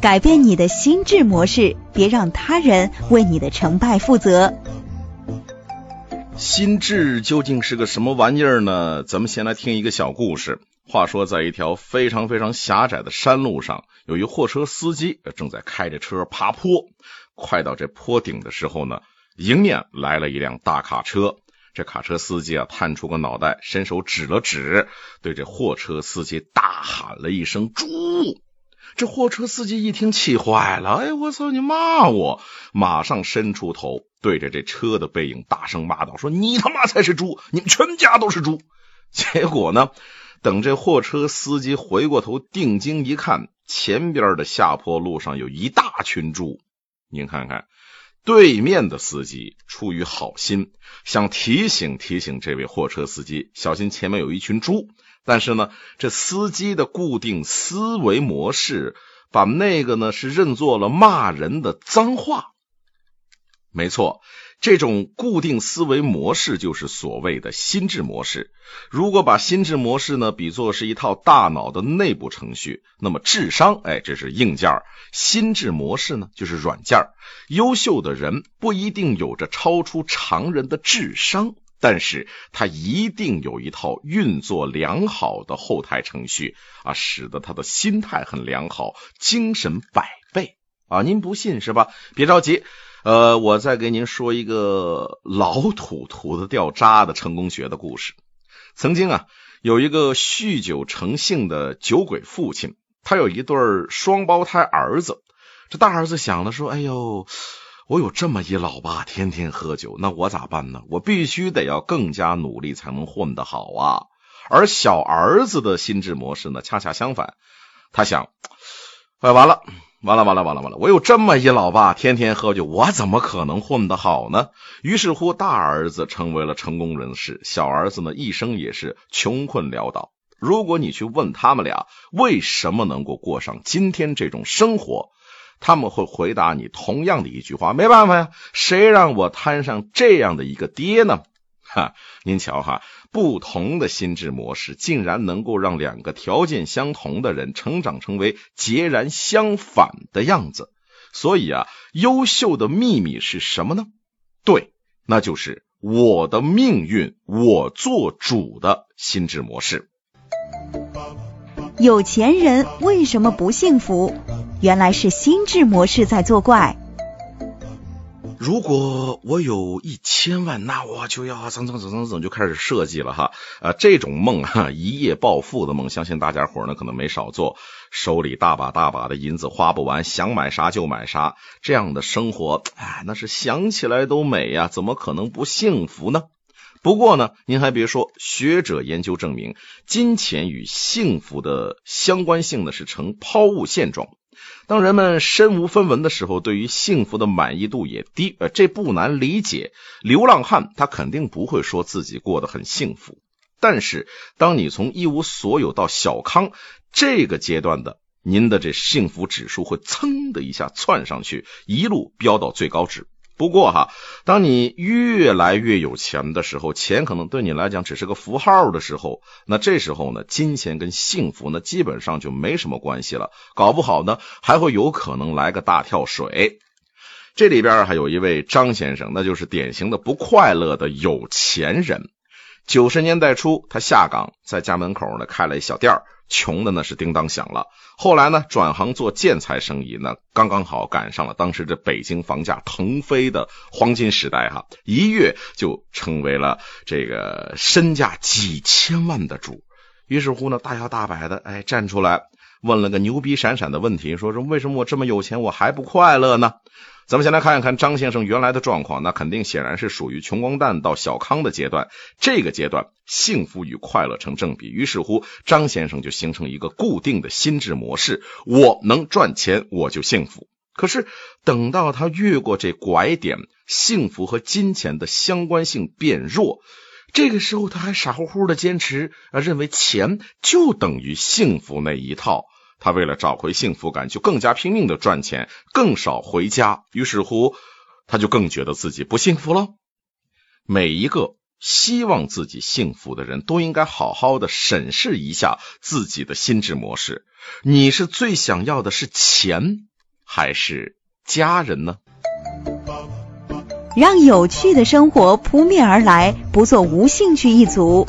改变你的心智模式，别让他人为你的成败负责。心智究竟是个什么玩意儿呢？咱们先来听一个小故事。话说，在一条非常非常狭窄的山路上，有一货车司机正在开着车爬坡。快到这坡顶的时候呢，迎面来了一辆大卡车。这卡车司机啊，探出个脑袋，伸手指了指，对这货车司机大喊了一声“猪”。这货车司机一听，气坏了，哎，我操，你骂我！马上伸出头，对着这车的背影大声骂道：“说你他妈才是猪，你们全家都是猪！”结果呢，等这货车司机回过头定睛一看，前边的下坡路上有一大群猪。您看看，对面的司机出于好心，想提醒提醒这位货车司机，小心前面有一群猪。但是呢，这司机的固定思维模式，把那个呢是认作了骂人的脏话。没错，这种固定思维模式就是所谓的心智模式。如果把心智模式呢比作是一套大脑的内部程序，那么智商，哎，这是硬件心智模式呢就是软件优秀的人不一定有着超出常人的智商。但是他一定有一套运作良好的后台程序啊，使得他的心态很良好，精神百倍啊！您不信是吧？别着急，呃，我再给您说一个老土土的掉渣的成功学的故事。曾经啊，有一个酗酒成性的酒鬼父亲，他有一对双胞胎儿子。这大儿子想的说：“哎呦。”我有这么一老爸，天天喝酒，那我咋办呢？我必须得要更加努力，才能混得好啊！而小儿子的心智模式呢，恰恰相反，他想：哎，完了，完了，完了，完了，完了！我有这么一老爸，天天喝酒，我怎么可能混得好呢？于是乎，大儿子成为了成功人士，小儿子呢，一生也是穷困潦倒。如果你去问他们俩为什么能够过上今天这种生活？他们会回答你同样的一句话：没办法呀，谁让我摊上这样的一个爹呢？哈，您瞧哈，不同的心智模式竟然能够让两个条件相同的人成长成为截然相反的样子。所以啊，优秀的秘密是什么呢？对，那就是我的命运我做主的心智模式。有钱人为什么不幸福？原来是心智模式在作怪。如果我有一千万，那我就要怎怎怎怎怎就开始设计了哈。啊，这种梦哈，一夜暴富的梦，相信大家伙呢可能没少做。手里大把大把的银子花不完，想买啥就买啥，这样的生活，哎，那是想起来都美呀，怎么可能不幸福呢？不过呢，您还别说，学者研究证明，金钱与幸福的相关性呢是呈抛物线状。当人们身无分文的时候，对于幸福的满意度也低，呃，这不难理解。流浪汉他肯定不会说自己过得很幸福，但是当你从一无所有到小康这个阶段的，您的这幸福指数会噌的一下窜上去，一路飙到最高值。不过哈，当你越来越有钱的时候，钱可能对你来讲只是个符号的时候，那这时候呢，金钱跟幸福呢基本上就没什么关系了，搞不好呢还会有可能来个大跳水。这里边还有一位张先生，那就是典型的不快乐的有钱人。九十年代初，他下岗，在家门口呢开了一小店儿穷的那是叮当响了。后来呢，转行做建材生意，那刚刚好赶上了当时这北京房价腾飞的黄金时代哈，一跃就成为了这个身价几千万的主。于是乎呢，大摇大摆的哎站出来，问了个牛逼闪闪的问题，说说为什么我这么有钱，我还不快乐呢？咱们先来看一看张先生原来的状况，那肯定显然是属于穷光蛋到小康的阶段。这个阶段幸福与快乐成正比，于是乎张先生就形成一个固定的心智模式：我能赚钱，我就幸福。可是等到他越过这拐点，幸福和金钱的相关性变弱，这个时候他还傻乎乎的坚持啊，认为钱就等于幸福那一套。他为了找回幸福感，就更加拼命的赚钱，更少回家。于是乎，他就更觉得自己不幸福了。每一个希望自己幸福的人都应该好好的审视一下自己的心智模式。你是最想要的是钱，还是家人呢？让有趣的生活扑面而来，不做无兴趣一族。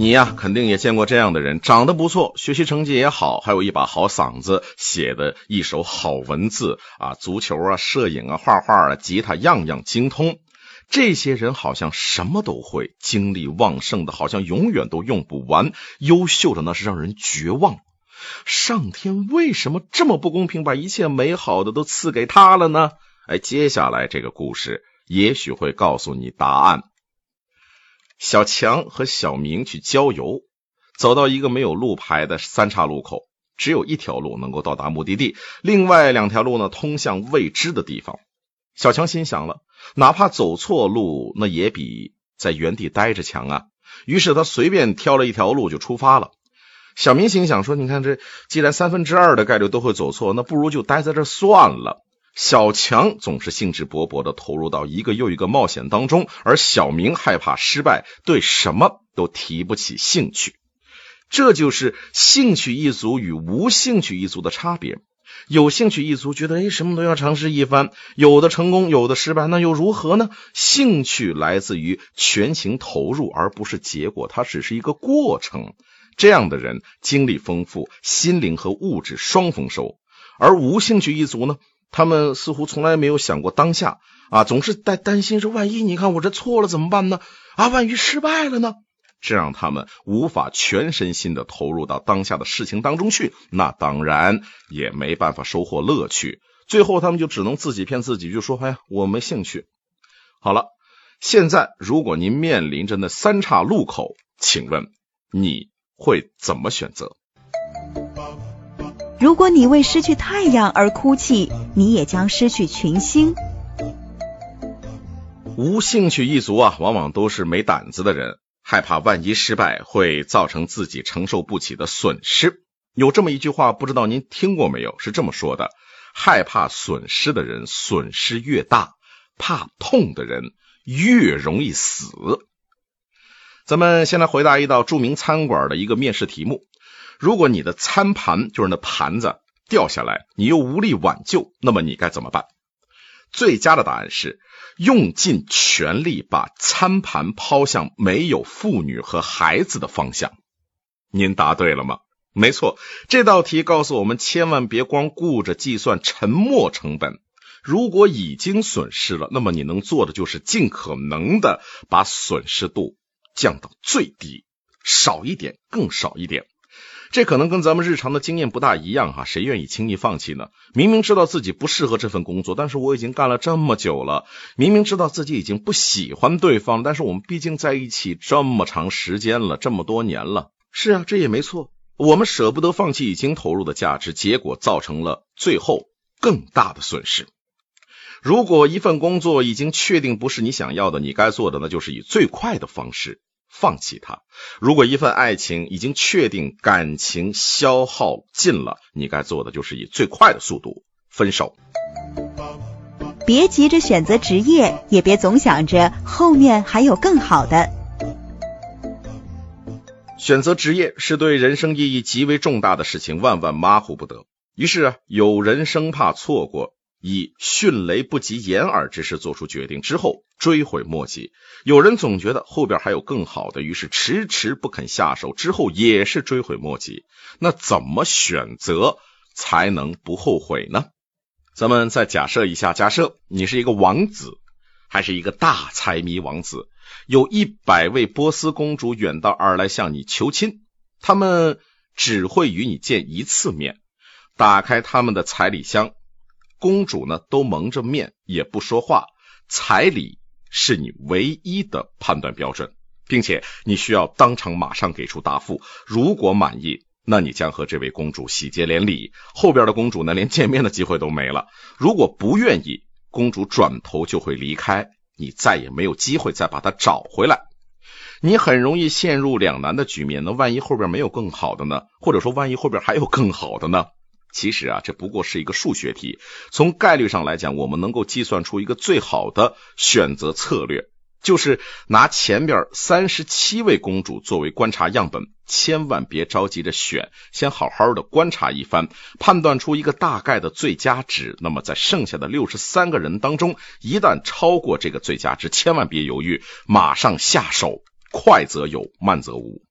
你呀，肯定也见过这样的人，长得不错，学习成绩也好，还有一把好嗓子，写的一手好文字啊，足球啊，摄影啊，画画啊，吉他样样精通。这些人好像什么都会，精力旺盛的，好像永远都用不完，优秀的那是让人绝望。上天为什么这么不公平，把一切美好的都赐给他了呢？哎，接下来这个故事也许会告诉你答案。小强和小明去郊游，走到一个没有路牌的三岔路口，只有一条路能够到达目的地，另外两条路呢通向未知的地方。小强心想了，哪怕走错路，那也比在原地待着强啊。于是他随便挑了一条路就出发了。小明心想说：“你看这，既然三分之二的概率都会走错，那不如就待在这算了。”小强总是兴致勃勃的投入到一个又一个冒险当中，而小明害怕失败，对什么都提不起兴趣。这就是兴趣一族与无兴趣一族的差别。有兴趣一族觉得，哎，什么都要尝试一番，有的成功，有的失败，那又如何呢？兴趣来自于全情投入，而不是结果，它只是一个过程。这样的人经历丰富，心灵和物质双丰收。而无兴趣一族呢？他们似乎从来没有想过当下啊，总是在担心说：万一你看我这错了怎么办呢？啊，万一失败了呢？这让他们无法全身心的投入到当下的事情当中去，那当然也没办法收获乐趣。最后他们就只能自己骗自己，就说：哎呀，我没兴趣。好了，现在如果您面临着那三岔路口，请问你会怎么选择？如果你为失去太阳而哭泣，你也将失去群星。无兴趣一族啊，往往都是没胆子的人，害怕万一失败会造成自己承受不起的损失。有这么一句话，不知道您听过没有？是这么说的：害怕损失的人，损失越大；怕痛的人，越容易死。咱们先来回答一道著名餐馆的一个面试题目。如果你的餐盘就是那盘子掉下来，你又无力挽救，那么你该怎么办？最佳的答案是用尽全力把餐盘抛向没有妇女和孩子的方向。您答对了吗？没错，这道题告诉我们，千万别光顾着计算沉没成本。如果已经损失了，那么你能做的就是尽可能的把损失度降到最低，少一点，更少一点。这可能跟咱们日常的经验不大一样哈，谁愿意轻易放弃呢？明明知道自己不适合这份工作，但是我已经干了这么久了；明明知道自己已经不喜欢对方，但是我们毕竟在一起这么长时间了，这么多年了。是啊，这也没错。我们舍不得放弃已经投入的价值，结果造成了最后更大的损失。如果一份工作已经确定不是你想要的，你该做的那就是以最快的方式。放弃他。如果一份爱情已经确定感情消耗尽了，你该做的就是以最快的速度分手。别急着选择职业，也别总想着后面还有更好的。选择职业是对人生意义极为重大的事情，万万马虎不得。于是啊，有人生怕错过。以迅雷不及掩耳之势做出决定之后，追悔莫及。有人总觉得后边还有更好的，于是迟迟不肯下手，之后也是追悔莫及。那怎么选择才能不后悔呢？咱们再假设一下，假设你是一个王子，还是一个大财迷王子，有一百位波斯公主远道而来向你求亲，他们只会与你见一次面，打开他们的彩礼箱。公主呢，都蒙着面，也不说话。彩礼是你唯一的判断标准，并且你需要当场马上给出答复。如果满意，那你将和这位公主喜结连理。后边的公主呢，连见面的机会都没了。如果不愿意，公主转头就会离开，你再也没有机会再把她找回来。你很容易陷入两难的局面。那万一后边没有更好的呢？或者说，万一后边还有更好的呢？其实啊，这不过是一个数学题。从概率上来讲，我们能够计算出一个最好的选择策略。就是拿前边三十七位公主作为观察样本，千万别着急着选，先好好的观察一番，判断出一个大概的最佳值。那么在剩下的六十三个人当中，一旦超过这个最佳值，千万别犹豫，马上下手，快则有，慢则无。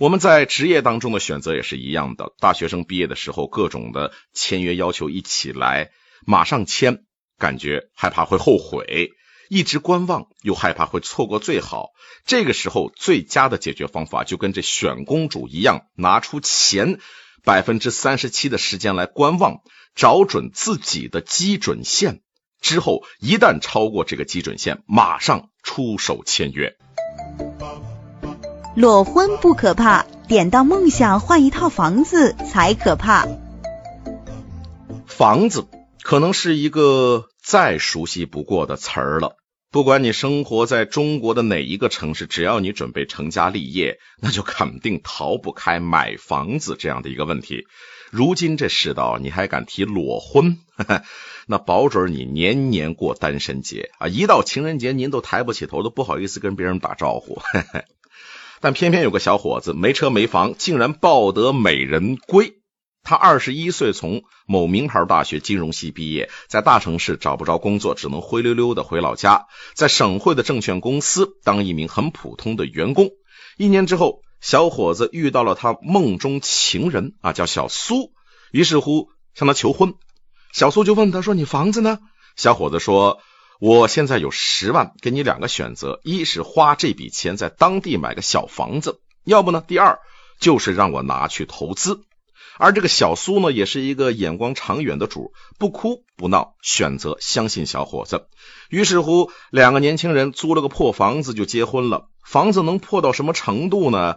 我们在职业当中的选择也是一样的，大学生毕业的时候，各种的签约要求一起来，马上签，感觉害怕会后悔。一直观望，又害怕会错过最好。这个时候，最佳的解决方法就跟这选公主一样，拿出前百分之三十七的时间来观望，找准自己的基准线。之后，一旦超过这个基准线，马上出手签约。裸婚不可怕，点到梦想换一套房子才可怕。房子可能是一个再熟悉不过的词儿了。不管你生活在中国的哪一个城市，只要你准备成家立业，那就肯定逃不开买房子这样的一个问题。如今这世道，你还敢提裸婚？那保准你年年过单身节啊！一到情人节，您都抬不起头，都不好意思跟别人打招呼。但偏偏有个小伙子没车没房，竟然抱得美人归。他二十一岁，从某名牌大学金融系毕业，在大城市找不着工作，只能灰溜溜的回老家，在省会的证券公司当一名很普通的员工。一年之后，小伙子遇到了他梦中情人啊，叫小苏，于是乎向他求婚。小苏就问他说：“你房子呢？”小伙子说：“我现在有十万，给你两个选择：一是花这笔钱在当地买个小房子，要不呢，第二就是让我拿去投资。”而这个小苏呢，也是一个眼光长远的主，不哭不闹，选择相信小伙子。于是乎，两个年轻人租了个破房子就结婚了。房子能破到什么程度呢？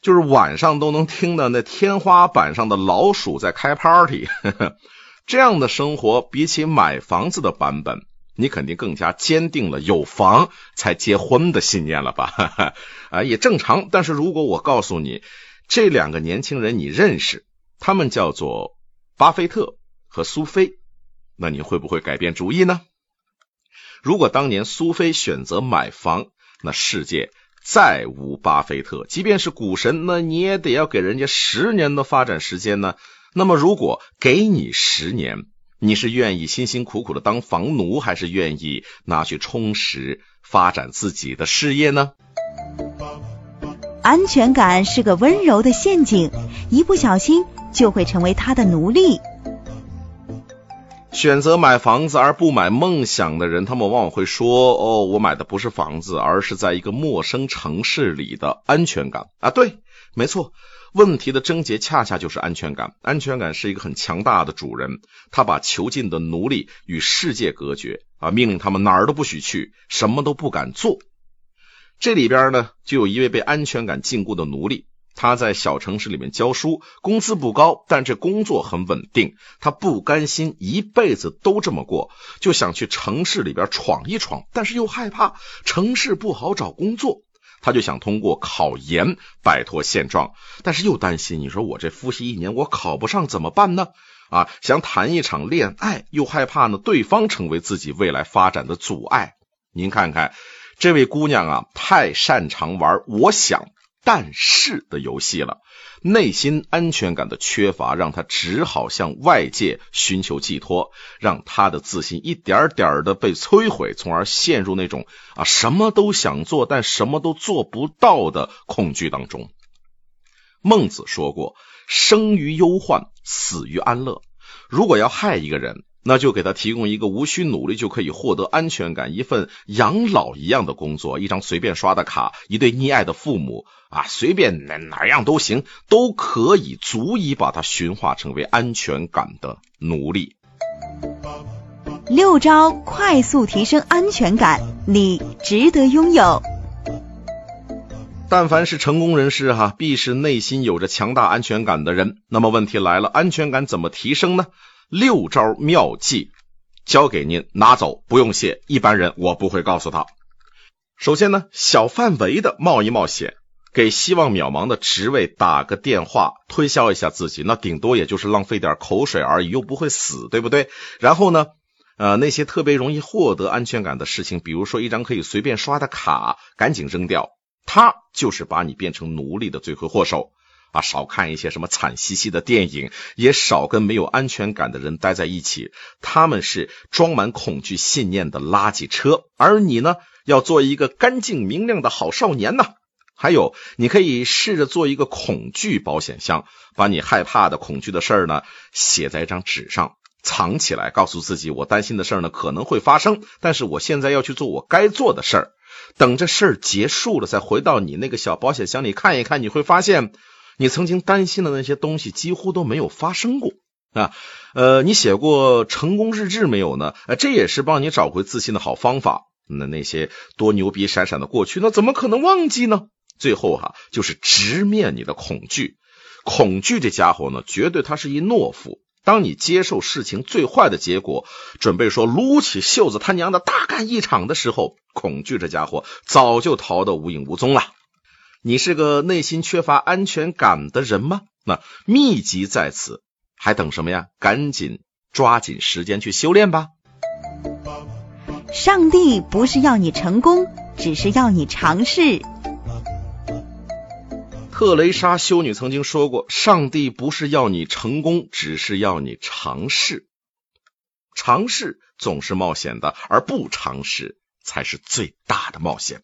就是晚上都能听到那天花板上的老鼠在开 party。这样的生活，比起买房子的版本，你肯定更加坚定了有房才结婚的信念了吧？啊，也正常。但是如果我告诉你，这两个年轻人你认识？他们叫做巴菲特和苏菲，那你会不会改变主意呢？如果当年苏菲选择买房，那世界再无巴菲特。即便是股神，那你也得要给人家十年的发展时间呢。那么，如果给你十年，你是愿意辛辛苦苦的当房奴，还是愿意拿去充实发展自己的事业呢？安全感是个温柔的陷阱，一不小心。就会成为他的奴隶。选择买房子而不买梦想的人，他们往往会说：“哦，我买的不是房子，而是在一个陌生城市里的安全感啊！”对，没错，问题的症结恰恰就是安全感。安全感是一个很强大的主人，他把囚禁的奴隶与世界隔绝啊，命令他们哪儿都不许去，什么都不敢做。这里边呢，就有一位被安全感禁锢的奴隶。他在小城市里面教书，工资不高，但这工作很稳定。他不甘心一辈子都这么过，就想去城市里边闯一闯，但是又害怕城市不好找工作。他就想通过考研摆脱现状，但是又担心，你说我这复习一年，我考不上怎么办呢？啊，想谈一场恋爱，又害怕呢对方成为自己未来发展的阻碍。您看看，这位姑娘啊，太擅长玩，我想。但是的游戏了，内心安全感的缺乏让他只好向外界寻求寄托，让他的自信一点点的被摧毁，从而陷入那种啊什么都想做但什么都做不到的恐惧当中。孟子说过：“生于忧患，死于安乐。”如果要害一个人。那就给他提供一个无需努力就可以获得安全感、一份养老一样的工作，一张随便刷的卡，一对溺爱的父母啊，随便哪哪样都行，都可以足以把他驯化成为安全感的奴隶。六招快速提升安全感，你值得拥有。但凡是成功人士哈，必是内心有着强大安全感的人。那么问题来了，安全感怎么提升呢？六招妙计，交给您拿走，不用谢。一般人我不会告诉他。首先呢，小范围的冒一冒险，给希望渺茫的职位打个电话，推销一下自己，那顶多也就是浪费点口水而已，又不会死，对不对？然后呢，呃，那些特别容易获得安全感的事情，比如说一张可以随便刷的卡，赶紧扔掉，它就是把你变成奴隶的罪魁祸首。啊，少看一些什么惨兮兮的电影，也少跟没有安全感的人待在一起。他们是装满恐惧信念的垃圾车，而你呢，要做一个干净明亮的好少年呢。还有，你可以试着做一个恐惧保险箱，把你害怕的、恐惧的事儿呢，写在一张纸上，藏起来，告诉自己，我担心的事儿呢可能会发生，但是我现在要去做我该做的事儿。等这事儿结束了，再回到你那个小保险箱里看一看，你会发现。你曾经担心的那些东西几乎都没有发生过啊，呃，你写过成功日志没有呢？呃，这也是帮你找回自信的好方法。那那些多牛逼闪闪的过去，那怎么可能忘记呢？最后哈，就是直面你的恐惧。恐惧这家伙呢，绝对他是一懦夫。当你接受事情最坏的结果，准备说撸起袖子他娘的大干一场的时候，恐惧这家伙早就逃得无影无踪了。你是个内心缺乏安全感的人吗？那秘籍在此，还等什么呀？赶紧抓紧时间去修炼吧！上帝不是要你成功，只是要你尝试。特蕾莎修女曾经说过：“上帝不是要你成功，只是要你尝试。尝试总是冒险的，而不尝试才是最大的冒险。”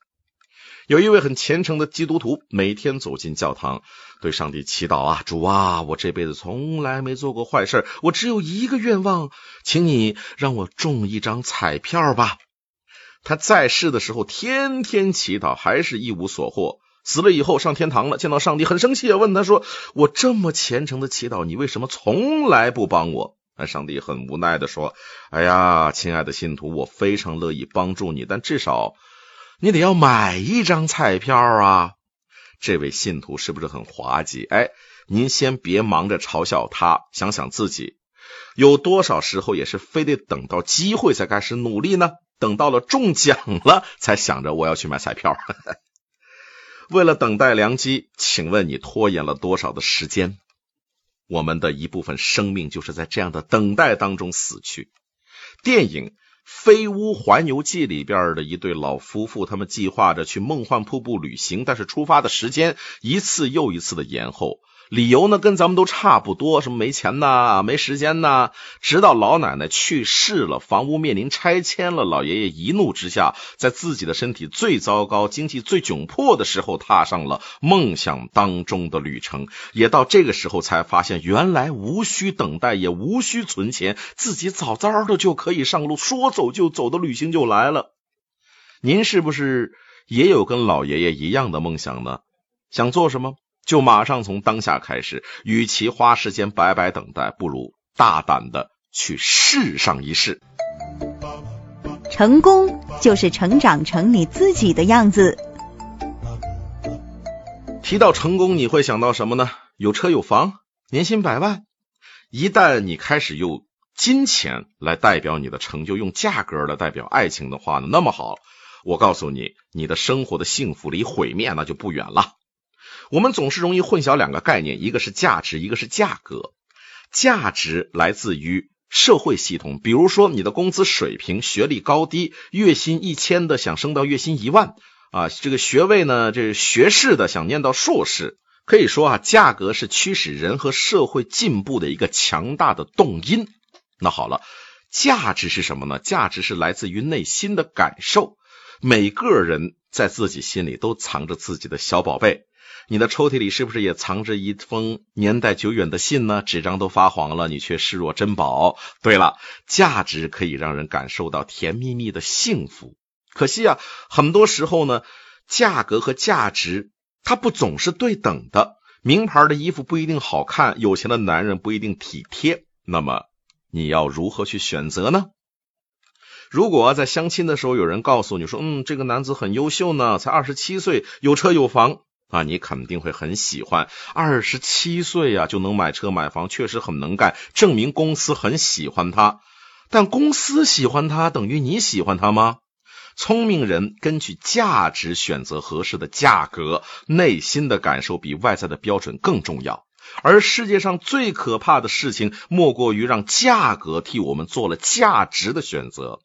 有一位很虔诚的基督徒，每天走进教堂，对上帝祈祷啊，主啊，我这辈子从来没做过坏事，我只有一个愿望，请你让我中一张彩票吧。他在世的时候天天祈祷，还是一无所获。死了以后上天堂了，见到上帝很生气，问他说：“我这么虔诚的祈祷，你为什么从来不帮我？”那上帝很无奈的说：“哎呀，亲爱的信徒，我非常乐意帮助你，但至少……”你得要买一张彩票啊！这位信徒是不是很滑稽？哎，您先别忙着嘲笑他，想想自己，有多少时候也是非得等到机会才开始努力呢？等到了中奖了，才想着我要去买彩票。为了等待良机，请问你拖延了多少的时间？我们的一部分生命就是在这样的等待当中死去。电影。《飞屋环游记》里边的一对老夫妇，他们计划着去梦幻瀑布旅行，但是出发的时间一次又一次的延后。理由呢，跟咱们都差不多，什么没钱呐，没时间呐。直到老奶奶去世了，房屋面临拆迁了，老爷爷一怒之下，在自己的身体最糟糕、经济最窘迫的时候，踏上了梦想当中的旅程。也到这个时候，才发现原来无需等待，也无需存钱，自己早早的就可以上路，说走就走的旅行就来了。您是不是也有跟老爷爷一样的梦想呢？想做什么？就马上从当下开始，与其花时间白白等待，不如大胆的去试上一试。成功就是成长成你自己的样子。提到成功，你会想到什么呢？有车有房，年薪百万。一旦你开始用金钱来代表你的成就，用价格来代表爱情的话呢？那么好，我告诉你，你的生活的幸福离毁灭那就不远了。我们总是容易混淆两个概念，一个是价值，一个是价格。价值来自于社会系统，比如说你的工资水平、学历高低，月薪一千的想升到月薪一万啊，这个学位呢，这学士的想念到硕士。可以说啊，价格是驱使人和社会进步的一个强大的动因。那好了，价值是什么呢？价值是来自于内心的感受。每个人在自己心里都藏着自己的小宝贝。你的抽屉里是不是也藏着一封年代久远的信呢？纸张都发黄了，你却视若珍宝。对了，价值可以让人感受到甜蜜蜜的幸福。可惜啊，很多时候呢，价格和价值它不总是对等的。名牌的衣服不一定好看，有钱的男人不一定体贴。那么你要如何去选择呢？如果在相亲的时候有人告诉你说：“嗯，这个男子很优秀呢，才二十七岁，有车有房。”啊，你肯定会很喜欢。二十七岁呀就能买车买房，确实很能干，证明公司很喜欢他。但公司喜欢他，等于你喜欢他吗？聪明人根据价值选择合适的价格，内心的感受比外在的标准更重要。而世界上最可怕的事情，莫过于让价格替我们做了价值的选择。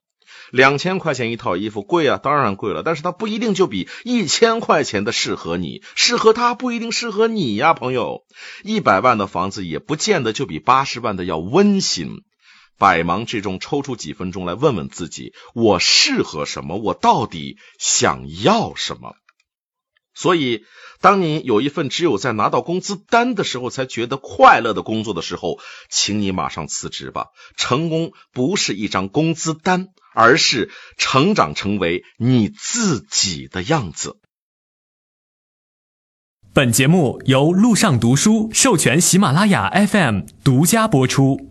两千块钱一套衣服贵啊，当然贵了，但是它不一定就比一千块钱的适合你，适合它不一定适合你呀，朋友。一百万的房子也不见得就比八十万的要温馨。百忙之中抽出几分钟来问问自己：我适合什么？我到底想要什么？所以，当你有一份只有在拿到工资单的时候才觉得快乐的工作的时候，请你马上辞职吧。成功不是一张工资单，而是成长成为你自己的样子。本节目由路上读书授权喜马拉雅 FM 独家播出。